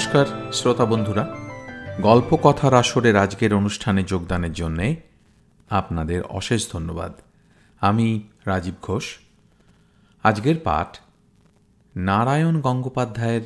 নমস্কার, শ্রোতা বন্ধুরা। গল্প কথার আসরের আজকের অনুষ্ঠানে যোগদানের জন্যে আপনাদের অশেষ ধন্যবাদ। আমি রাজীব ঘোষ। আজকের পাঠ নারায়ণ গঙ্গোপাধ্যায়ের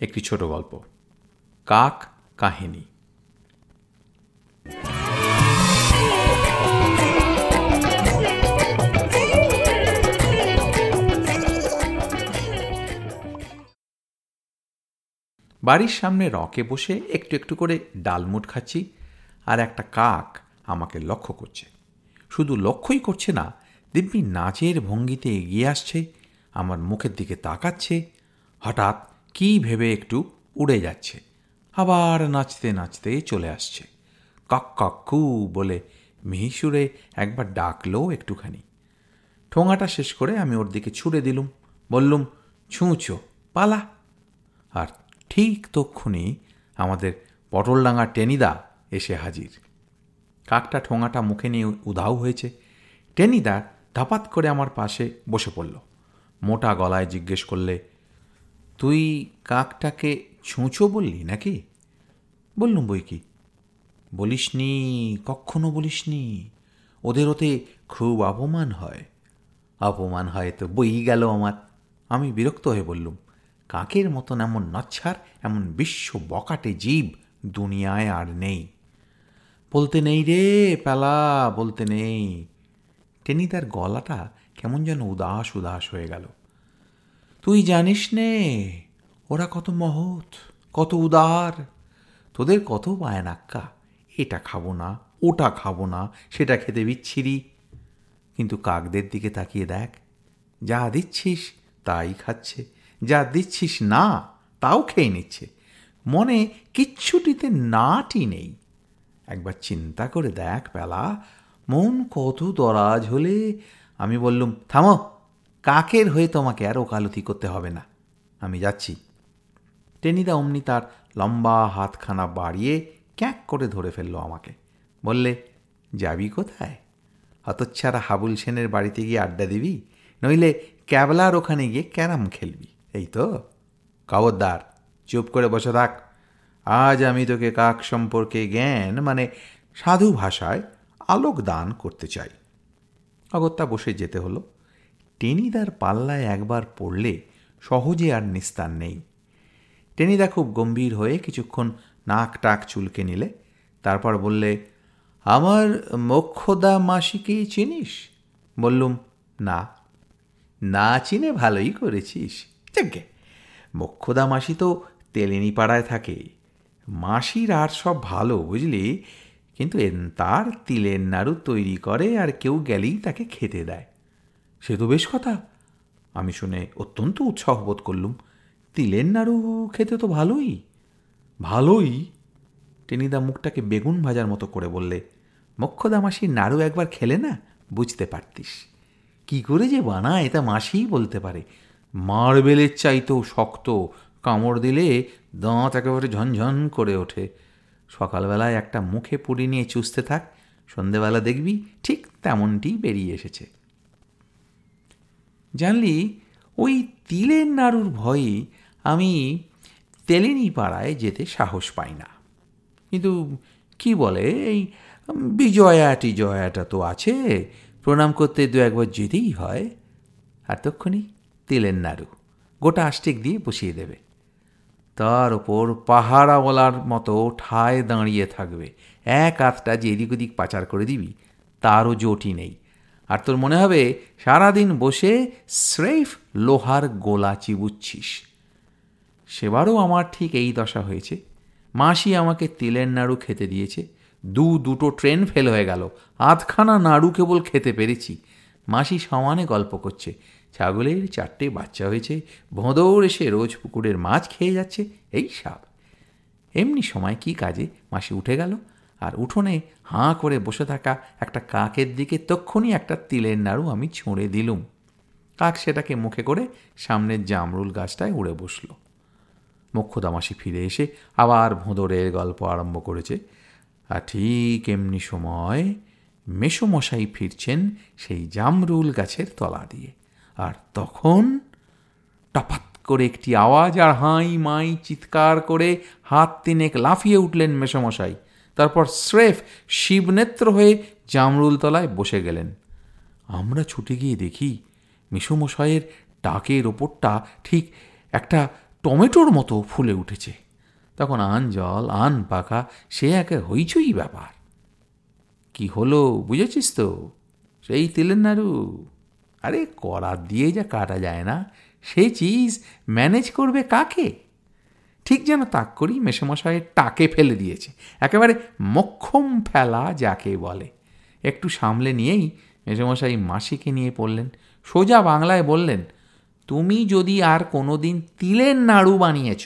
একটি ছোট গল্প, কাক কাহিনী। বাড়ির সামনে রকে বসে একটু একটু করে ডালমুট খাচ্ছি আর একটা কাক আমাকে লক্ষ্য করছে। শুধু লক্ষ্যই করছে না, দিব্যি নাচের ভঙ্গিতে এগিয়ে আসছে, আমার মুখের দিকে তাকাচ্ছে, হঠাৎ কি ভেবে একটু উড়ে যাচ্ছে, আবার নাচতে নাচতে চলে আসছে। কক কু বলে মিহিসুরে একবার ডাকলো একটুখানি। ঠোঙাটা শেষ করে আমি ওর দিকে ছুড়ে দিলুম, বললুম, ছুঁচো, পালা। আর ঠিক তক্ষুনি আমাদের পটলডাঙ্গা টেনিদা এসে হাজির। কাকটা ঠোঙাটা মুখে নিয়ে উধাও হয়েছে। টেনিদা ধাপাত করে আমার পাশে বসে পড়ল। মোটা গলায় জিজ্ঞেস করলে, তুই কাকটাকে ছুঁচো বললি নাকি? বললুম বই কি? বলিসনি কখনো বলিসনি। ওদের ওতে খুব অপমান হয়। অপমান হয় তো বই গেল আমার। আমি বিরক্ত হয়ে বললুম। কাকের মতন এমন নচ্ছার, এমন বিশ্ব বকাটে জীব দুনিয়ায় আর নেই। বলতে নেই রে পেলা, বলতে নেই। টেনিদার গলাটা কেমন যেন উদাস উদাস হয়ে গেল। তুই জানিস নে, ওরা কত মহৎ, কত উদার। তোদের কত নাক্কা এটা খাব না, ওটা খাব না, সেটা খেতে বিচ্ছিরি। কিন্তু কাকদের দিকে তাকিয়ে দেখ, যা দিচ্ছিস তাই খাচ্ছে। যা দিচ্ছিস না, তাও খেয়ে নিচ্ছে। মনে কিচ্ছুটিতে নাটি নেই। একবার চিন্তা করে দেখ বেলা মন কত দরাজ হলে। আমি বললুম, থামো, কাকের হয়ে তোমাকে আর ওকালতি করতে হবে না। আমি যাচ্ছি। টেনিদা অমনি তার লম্বা হাতখানা বাড়িয়ে ক্যাঁক করে ধরে ফেলল আমাকে। বললে, যাবি কোথায়? হতচ্ছাড়া হাবুল সেনের বাড়িতে গিয়ে আড্ডা দিবি? নইলে ক্যাবলার ওখানে গিয়ে ক্যারাম খেলবি। এই তো খবরদার চুপ করে বসে থাক। আজ আমি তোকে কাক সম্পর্কে জ্ঞান মানে সাধু ভাষায় আলোক দান করতে চাই। অগত্যা বসে যেতে হলো। টেনিদার পাল্লায় একবার পড়লে সহজে আর নিস্তার নেই। টেনিদা খুব গম্ভীর হয়ে কিছুক্ষণ নাক টাক চুলকে নিলে, তারপর বললে, আমার মক্ষদা মাসিকে চিনিস? বললুম, না। না চিনে ভালোই করেছিস। যাকে মক্ষদা মাসি তো তেলেনি পাড়ায় থাকে। মাসির আর সব ভালো, বুঝলি? কিন্তু তার তিলের নাড়ু তৈরি করে আর কেউ গেলেই তাকে খেতে দেয়। সে তো বেশ কথা। আমি শুনে অত্যন্ত উৎসাহ বোধ করলুম। তিলের নাড়ু খেতে তো ভালোই। ভালোই? টেনিদা মুখটাকে বেগুন ভাজার মতো করে বললে মক্ষদা মাসির নাড়ু একবার খেলে না? বুঝতে পারতিস। কি করে যে বানায় তা মাসিই বলতে পারে। মার্বেলের চাইতেও শক্ত কামড় দিলে দাঁত একেবারে ঝনঝন করে ওঠে। সকালবেলায় একটা মুখে পুড়ি নিয়ে চুষতে থাক, সন্ধেবেলা দেখবি ঠিক তেমনটি বেরিয়ে এসেছে। জানলি, ওই তিলের নাড়ুর ভয়ে আমি তেলেনি পাড়ায় যেতে সাহস পাই না। কিন্তু কি বলে, এই বিজয়া টিজয়াটা তো আছে, প্রণাম করতে দু একবার যেতেই হয়। আর তক্ষণি তেলের নাড়ু। গোটা আষ্টিক দিয়ে বসিয়ে দেবে। তার ওপর পাহারাওয়ালার মতো ঠায় দাঁড়িয়ে থাকবে। এক আধটা যে এদিক ওদিক পাচার করে দিবি, তারও জোটই নেই। আর তোর মনে হবে, সারাদিন বসে স্রেফ লোহার গোলা চিবুচ্ছিস। সেবারও আমার ঠিক এই দশা হয়েছে। মাসি আমাকে তেলের নাড়ু খেতে দিয়েছে। দু দুটো ট্রেন ফেল হয়ে গেল। আধখানা নাড়ু কেবল খেতে পেরেছি। মাসি সমানে গল্প করছে। ছাগলের চারটে বাচ্চা হয়েছে, ভোঁদর এসে রোজ পুকুরের মাছ খেয়ে যাচ্ছে, এই সাপ। এমনি সময় কি কাজে? মাসি উঠে গেল আর উঠোনে হাঁ করে বসে থাকা একটা কাকের দিকে তক্ষুনি একটা তিলের নাড়ু আমি ছুঁড়ে দিলুম। কাক সেটাকে মুখে করে সামনের জামরুল গাছটায় উড়ে বসল। মোক্ষদামাসি ফিরে এসে আবার ভোঁদরের গল্প আরম্ভ করেছে। আর ঠিক এমনি সময় মেসোমশাই ফিরছেন সেই জামরুল গাছের তলা দিয়ে। আর তখন টপাত করে একটি আওয়াজ আর হাই মাই চিৎকার করে হাত তিনেক লাফিয়ে উঠলেন মেসমশাই। তারপর স্রেফ শিবনেত্র হয়ে জামরুল তলায় বসে গেলেন। আমরা ছুটে গিয়ে দেখি মেসমশাইয়ের টাকের ওপরটা ঠিক একটা টমেটোর মতো ফুলে উঠেছে। তখন আন জল, আন পাকা সে একে হইচই ব্যাপার। কি হলো, বুঝেছিস তো? সেই তেলের নাড়ু। আরে করার দিয়ে যা কাটা যায় না সে চিজ ম্যানেজ করবে কাকে? ঠিক যেন তাক করি মেসমশাইয়ের টাকে ফেলে দিয়েছে, একেবারে মক্ষম ফেলা যাকে বলে। একটু সামলে নিয়েই মেসমশাই মাসিকে নিয়ে পড়লেন, সোজা বাংলায় বললেন, তুমি যদি আর কোনো দিন তিলের নাড়ু বানিয়েছ,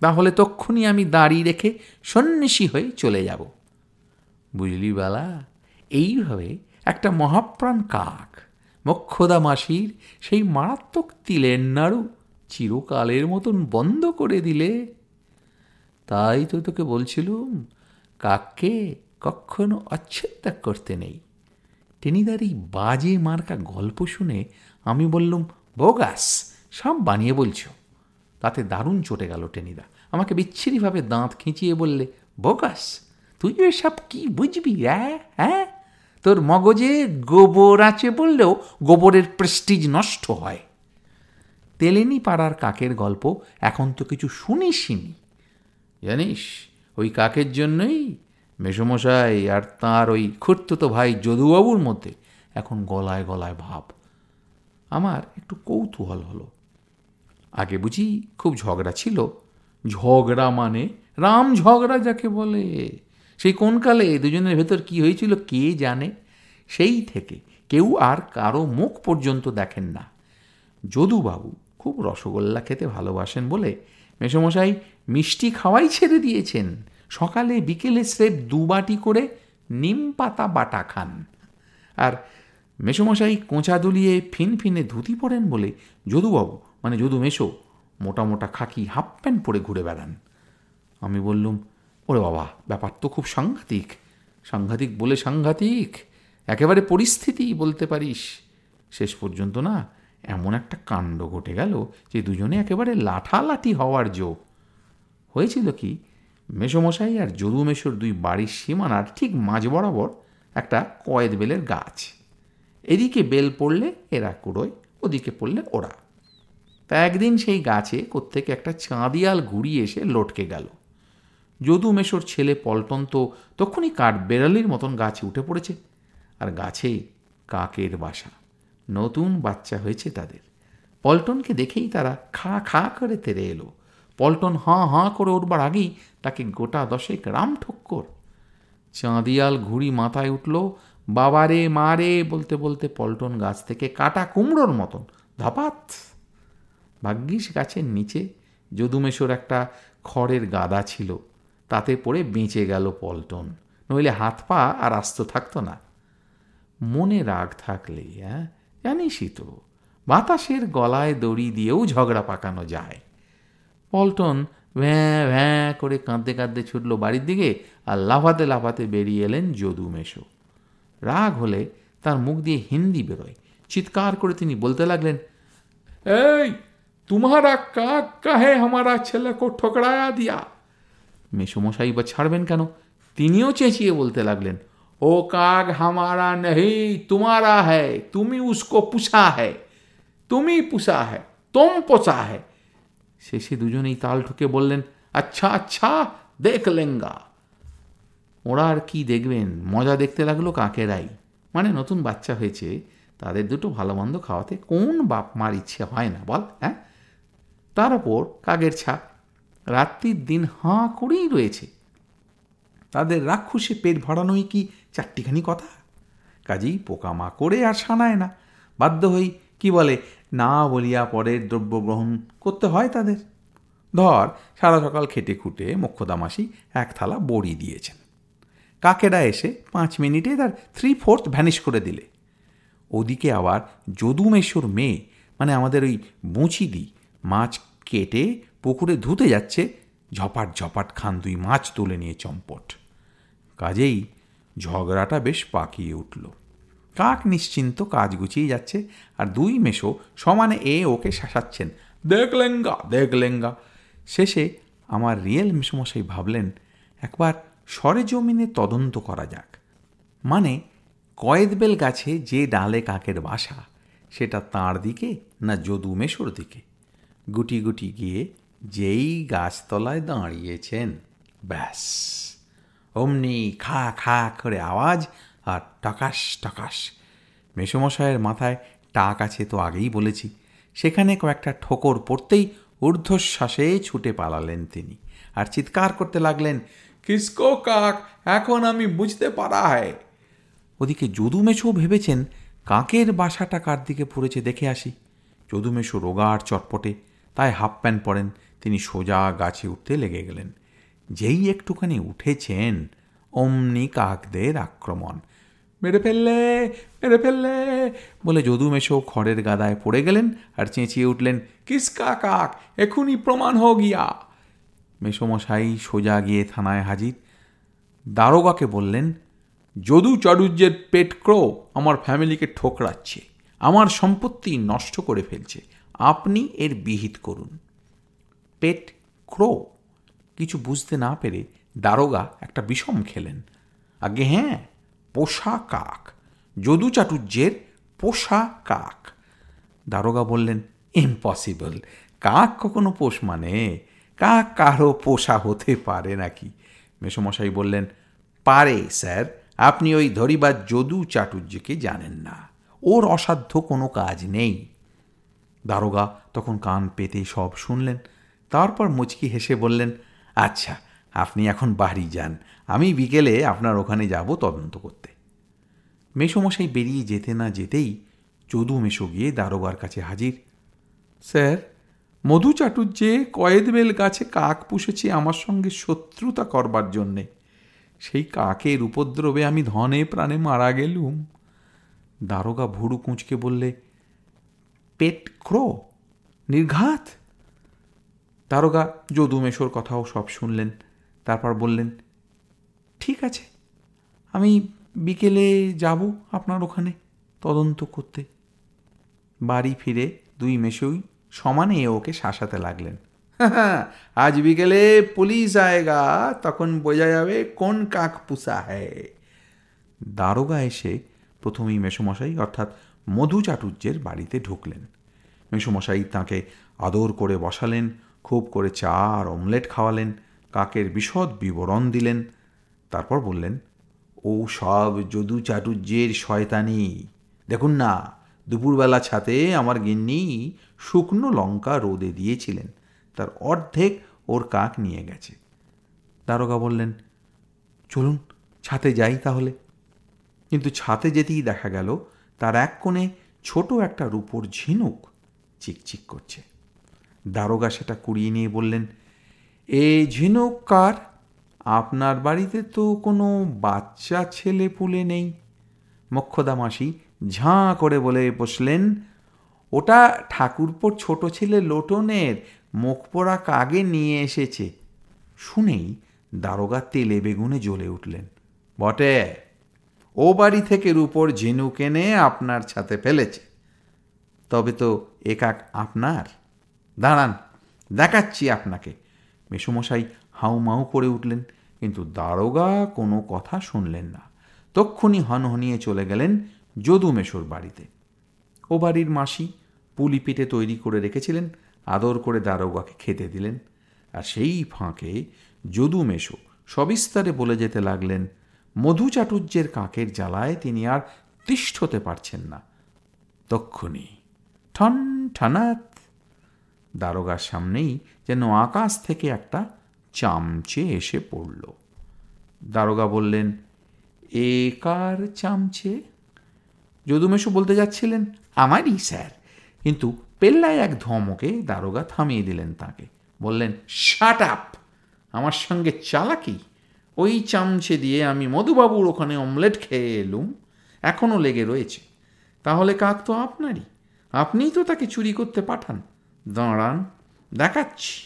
তাহলে তক্ষুনি আমি দাঁড়িয়ে রেখে সন্ন্যাসী হয়ে চলে যাব। বুঝলি বালা, এইভাবে একটা মহাপ্রাণ কাক মক্ষদা মাসির সেই মারাত্মক তিলের নাড়ু চিরকালের মতন বন্ধ করে দিলে। তাই তো তোকে বলছিলুম, কাককে কখনো অচ্ছেদ করতে নেই। টেনিদার এই বাজে মার্কা গল্প শুনে আমি বললুম, বোগাস, সব বানিয়ে বলছো। তাতে দারুণ চটে গেল টেনিদা। আমাকে বিচ্ছিরিভাবে দাঁত খিঁচিয়ে বললে, বোগাস তুই এসব কি বুঝবি হ্যাঁ হ্যাঁ তোর মগজে গোবর আছে বললেও গোবরের প্রেস্টিজ নষ্ট হয়। তেলেনি পাড়ার কাকের গল্প এখন তো কিছু শুনিসনি। জানিস, ওই কাকের জন্যই মেসমশাই আর তাঁর ওই খুঁড়তো ভাই যদুবাবুর মধ্যে এখন গলায় গলায় ভাব। আমার একটু কৌতূহল হলো। আগে বুঝি খুব ঝগড়া ছিল। ঝগড়া মানে রাম ঝগড়া যাকে বলে। সেই কোন কালে দুজনের ভেতর কি হয়েছিল কে জানে? সেই থেকে কেউ আর কারও মুখ পর্যন্ত দেখেন না। যদুবাবু খুব রসগোল্লা খেতে ভালোবাসেন বলে মেসমশাই মিষ্টি খাওয়াই ছেড়ে দিয়েছেন। সকালে বিকেলে স্রেফ দুবাটি করে নিম পাতা বাটা খান। আর মেসমশাই কোঁচা দুলিয়ে ফিনফিনে ধুতি পরেন বলে যদুবাবু মানে যদু মেশো মোটা মোটা খাকি হাফ প্যান্ট পরে ঘুরে বেড়ান। আমি বললুম ওরে বাবা, ব্যাপার তো খুব সাংঘাতিক। সাংঘাতিক বলে সাংঘাতিক। একেবারে পরিস্থিতি বলতে পারিস। শেষ পর্যন্ত না এমন একটা কাণ্ড ঘটে গেল যে দুজনে একেবারে লাঠালাঠি হওয়ার জো হয়েছিল কি, মেসমশাই আর যদু মেশোর দুই বাড়ির সীমানার ঠিক মাঝ বরাবর একটা কয়েদ বেলের গাছ। এদিকে বেল পড়লে এরা কুড়োয়, ওদিকে পড়লে ওরা। তা একদিন সেই গাছে কোত্থেকে একটা চাঁদিয়াল ঘুরিয়ে এসে লটকে গেল। যদু মেশোর ছেলে পল্টন তো তখনই কাঠ বেড়ালির মতন গাছে উঠে পড়েছে। আর গাছে কাকের বাসা। নতুন বাচ্চা হয়েছে তাদের। পল্টনকে দেখেই তারা খা খা করে তেরে এলো। পল্টন হাঁ হাঁ করে উঠবার আগেই তাকে গোটা দশেক রাম ঠক্কর। চাঁদিয়াল ঘুড়ি মাথায় উঠল, বাবারে, মারে, বলতে বলতে পল্টন গাছ থেকে কাটা কুমড়োর মতন ধাপাত ভাগ্যিস গাছের নিচে যদুমেশোর একটা খড়ের গাদা ছিল। তাতে পড়ে বেঁচে গেল পল্টন। নইলে হাত পা আর আস্ত থাকতো না। মনে রাগ থাকলে হ্যাঁ জানিসই তো, বাতাসের গলায় দড়ি দিয়েও ঝগড়া পাকানো যায়। পল্টন ভ্যাঁ ভ্যাঁ করে কাঁদতে কাঁদতে ছুটল বাড়ির দিকে আর লাফাতে লাফাতে বেরিয়ে এলেন যদু মেশো। রাগ হলে তার মুখ দিয়ে হিন্দি বেরোয়। চিৎকার করে তিনি বলতে লাগলেন, এই, তোমারা কাক কাহে আমারা ছেলে কো ঠোকরায়া দিয়া? মেসমশাই বা ছাড়বেন কেন? তিনিও চেঁচিয়ে বলতে লাগলেন, ও কাক হামারা নেই তোমারা হ্যায়, তুমি উসকো পুষা হ্যায়, তুমি পুষা হ্যায়, তোম পোষা হ্যায়। শেষে দুজনেই তাল ঠুকে বললেন আচ্ছা আচ্ছা দেখ লেঙ্গা। ওরা আর কি দেখবেন, মজা দেখতে লাগল কাকেরাই। মানে নতুন বাচ্চা হয়েছে, তাদের দুটো ভালো মন্দ খাওয়াতে কোন বাপ মার ইচ্ছে হয় না, বল হ্যাঁ? তার ওপর কাকের ছাপ। রাত্রির দিন হাঁ করেই রয়েছে। তাদের রাক্ষসে পেট ভরানোই কি চারটিখানি কথা? কাজেই পোকামা করে আর সানায় না। বাধ্য হই, কি বলে, না বলিয়া পরের দ্রব্য গ্রহণ করতে হয় তাদের। ধর, সারা সকাল খেটে খুঁটে মোক্ষদামাসি এক থালা বড়ি দিয়েছেন। কাকেরা এসে পাঁচ মিনিটে তার থ্রি ফোর্থ ভ্যানিশ করে দিলে। ওদিকে আবার যদুমেশ্বর মেয়ে মানে আমাদের ওই বুঁচি মাছ কেটে পুকুরে ধুতে যাচ্ছে, ঝপাট ঝপাট খান দুই মাছ তুলে নিয়ে চম্পট। কাজেই ঝগড়াটা বেশ পাকিয়ে উঠল। কাক নিশ্চিন্ত কাজ গুছিয়ে যাচ্ছে আর দুই মেশো সমানে এ ওকে শাসাচ্ছেন দেখলেঙ্গা দেখলেঙ্গা শেষে আমার রিয়েল মেসমশাই ভাবলেন, একবার সরেজমিনে তদন্ত করা যাক। মানে কয়েদবেল গাছে যে ডালে কাকের বাসা, সেটা তাঁর দিকে না যদু মেশোর দিকে। গুটি গুটি গিয়ে যেই গাছতলায় দাঁড়িয়েছেন, ব্যাস। অমনি খা খা করে আওয়াজ আর টাকাস টাকাস মেসমশায়ের মাথায় টাক আছে তো আগেই বলেছি। সেখানে কয়েকটা ঠোকর পড়তেই ঊর্ধ্বশ্বাসে ছুটে পালালেন তিনি আর চিৎকার করতে লাগলেন, কিসকো কাক, এখন আমি বুঝতে পারা হয় ওদিকে যদুমেশও ভেবেছেন, কাকের বাসাটা কার দিকে পড়েছে দেখে আসি। যদুমেশো রোগার চটপটে, তাই হাফ প্যান্ট পরেন তিনি সোজা গাছে উঠতে লেগে গেলেন। যেই একটুখানি উঠেছেন, অমনি কাকদের আক্রমণ। মেরে ফেললে মেরে ফেললে! বলে যদুমেশো খড়ের গাদায় পড়ে গেলেন আর চেঁচিয়ে উঠলেন, কিসকা কাক এখনই প্রমাণ হো গিয়া! মেসমশাই সোজা গিয়ে থানায় হাজির। দারোগাকে বললেন, যদু চাডুজ্যের পেট ক্রো আমার ফ্যামিলিকে ঠোকরাচ্ছে, আমার সম্পত্তি নষ্ট করে ফেলছে, আপনি এর বিহিত করুন। পেট ক্রো। কিছু বুঝতে না পেরে দারোগা একটা বিষম খেলেন। আগে হ্যাঁ পোষা কাক। যদু চাটুর্যের পোষা কাক। দারোগা বললেন, ইম্পসিবল। কাক কখনো পোষ মানে? কাক কারও পোষা হতে পারে নাকি? মেসমশাই বললেন, পারে, স্যার। আপনি ওই ধরিবার যদু চাটুর্যকে জানেন না। ওর অসাধ্য কোনো কাজ নেই। দারোগা তখন কান পেতে সব শুনলেন। তারপর মুচকি হেসে বললেন আচ্ছা আপনি এখন বাড়ি যান। আমি বিকেলে আপনার ওখানে যাব তদন্ত করতে। মেসমশাই বেরিয়ে যেতে না যেতেই যদু মেশো গিয়ে দারোগার কাছে হাজির। স্যার, মধু চাটুর্যে কয়েদবেল গাছে কাক পুষেছে আমার সঙ্গে শত্রুতা করবার জন্যে। সেই কাকের উপদ্রবে আমি ধনে প্রাণে মারা গেলুম। দারোগা ভুরু কুঁচকে বললে, পেট ক্রো, নির্ঘাত। দারোগা যদুমেশোর কথাও সব শুনলেন। তারপর বললেন, ঠিক আছে, আমি বিকেলে যাব আপনার ওখানে তদন্ত করতে। বাড়ি ফিরে দুই মেশোই সমানে ওকে শাসাতে লাগলেন। আজ বিকেলে পুলিশ আয়েগা, তখন বোঝা যাবে কোন কাক পুষা হ্যায়। দারোগা এসে প্রথমেই মেসমশাই, অর্থাৎ মধু চাটুর্যের বাড়িতে ঢুকলেন। মেসমশাই তাকে আদর করে বসালেন খুব করে চা আর অমলেট খাওয়ালেন, কাকের বিশদ বিবরণ দিলেন, তারপর বললেন, ও সব যদু চাটুর্যের শয়তানি। দেখুন না, দুপুরবেলা ছাতে আমার গিন্নি শুকনো লঙ্কা রোদে দিয়েছিলেন, তার অর্ধেক ওর কাক নিয়ে গেছে। দারোগা বললেন, চলুন, ছাতে যাই তাহলে। কিন্তু ছাতে যেতেই দেখা গেল, তার এক কোণে ছোট একটা রূপোর ঝিনুক চিকচিক করছে। দারোগা সেটা কুড়িয়ে নিয়ে বললেন, এ ঝিনুক কার? আপনার বাড়িতে তো কোনো বাচ্চা ছেলে পুলে নেই। মক্ষদা মাসি ঝাঁ করে বলে বসলেন, ওটা ঠাকুরপোর ছোট ছেলে লোটনের মুখ পোড়া কাগে নিয়ে এসেছে। শুনেই দারোগা তেলে বেগুনে জ্বলে উঠলেন, বটে, ও বাড়ি থেকে রূপর ঝিনুক এনে আপনার ছাতে ফেলেছে। তবে তো একাক আপনার? দাঁড়ান, দেখাচ্ছি আপনাকে। মেসুমশাই হাউমাউ করে উঠলেন, কিন্তু দারোগা কোনো কথা শুনলেন না। তক্ষুনি হনহনিয়ে চলে গেলেন যদু মেশোর বাড়িতে। ও বাড়ির মাসি পুলি পিঠে তৈরি করে রেখেছিলেন, আদর করে দারোগাকে খেতে দিলেন। আর সেই ফাঁকে যদু মেশো সবিস্তারে বলে যেতে লাগলেন, মধু চাটুর্যের কাকের জ্বালায় তিনি আর তিষ্ঠতে পারছেন না। তক্ষুনি ঠন ঠানাত দারোগার সামনেই যেন আকাশ থেকে একটা চামচে এসে পড়ল। দারোগা বললেন, এ কার চামচে? যদুমেশু বলতে যাচ্ছিলেন, আমারই, স্যার। কিন্তু পেল্লায় এক ধমকে দারোগা থামিয়ে দিলেন তাকে। বললেন, শাট আপ! আমার সঙ্গে চালাকি? ওই চামচে দিয়ে আমি মধুবাবুর ওখানে অমলেট খেয়ে এলুম এখনও লেগে রয়েছে। তাহলে কাক তো আপনারই? আপনিই তো তাকে চুরি করতে পাঠান। দাঁড়ান, দেখাচ্ছি।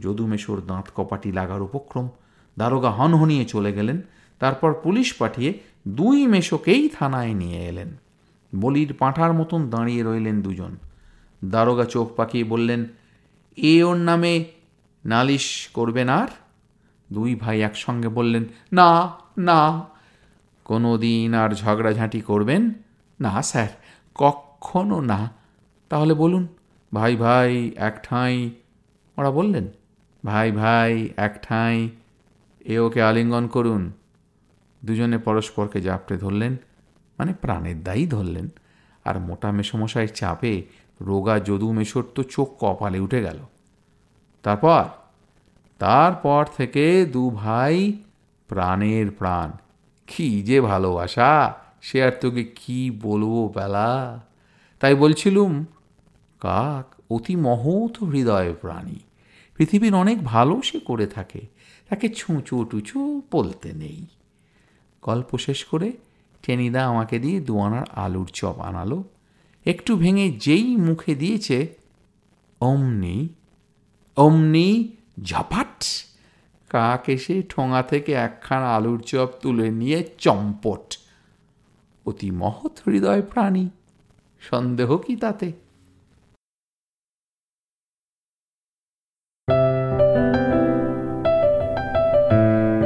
যদুমেশোর দাঁত কপাটি লাগার উপক্রম, দারোগা হনহনিয়ে চলে গেলেন, তারপর পুলিশ পাঠিয়ে দুই মেশোকেই থানায় নিয়ে এলেন। বলির পাঁঠার মতন দাঁড়িয়ে রইলেন দুজন। দারোগা চোখ পাকিয়ে বললেন, এ ওর নামে নালিশ করবেন আর? দুই ভাই একসঙ্গে বললেন, না না। কোনো দিন আর ঝগড়াঝাঁটি করবেন? না, স্যার কখনো না। তাহলে বলুন ভাই ভাই, এক ঠাঁই। ওরা বললেন, ভাই ভাই, এক ঠাঁই। এ ওকে আলিঙ্গন করুন। দুজনে পরস্পরকে জাপটে ধরলেন মানে প্রাণের দায়ী ধরলেন। আর মোটা মেসমশাইয়ের চাপে রোগা যদু মেশোর তো চোখ কপালে উঠে গেল। তারপর? তারপর থেকে দু ভাই প্রাণের প্রাণ। কি যে ভালোবাসা, সে আর তোকে কি বলব বেলা? তাই বলছিলুম কাক অতি মহৎ হৃদয় প্রাণী। পৃথিবীর অনেক ভালো সে করে থাকে, তাকে ছুঁচু টুচু বলতে নেই। গল্প শেষ করে টেনিদা আমাকে দিয়ে দুয়ানার আলুর চপ আনালো। একটু ভেঙে যেই মুখে দিয়েছে, অমনি অমনি, ঝাপাট! কাক এসে ঠোঙা থেকে একখানা আলুর চপ তুলে নিয়ে চম্পট। অতি মহৎ হৃদয় প্রাণী, সন্দেহ কি তাতে?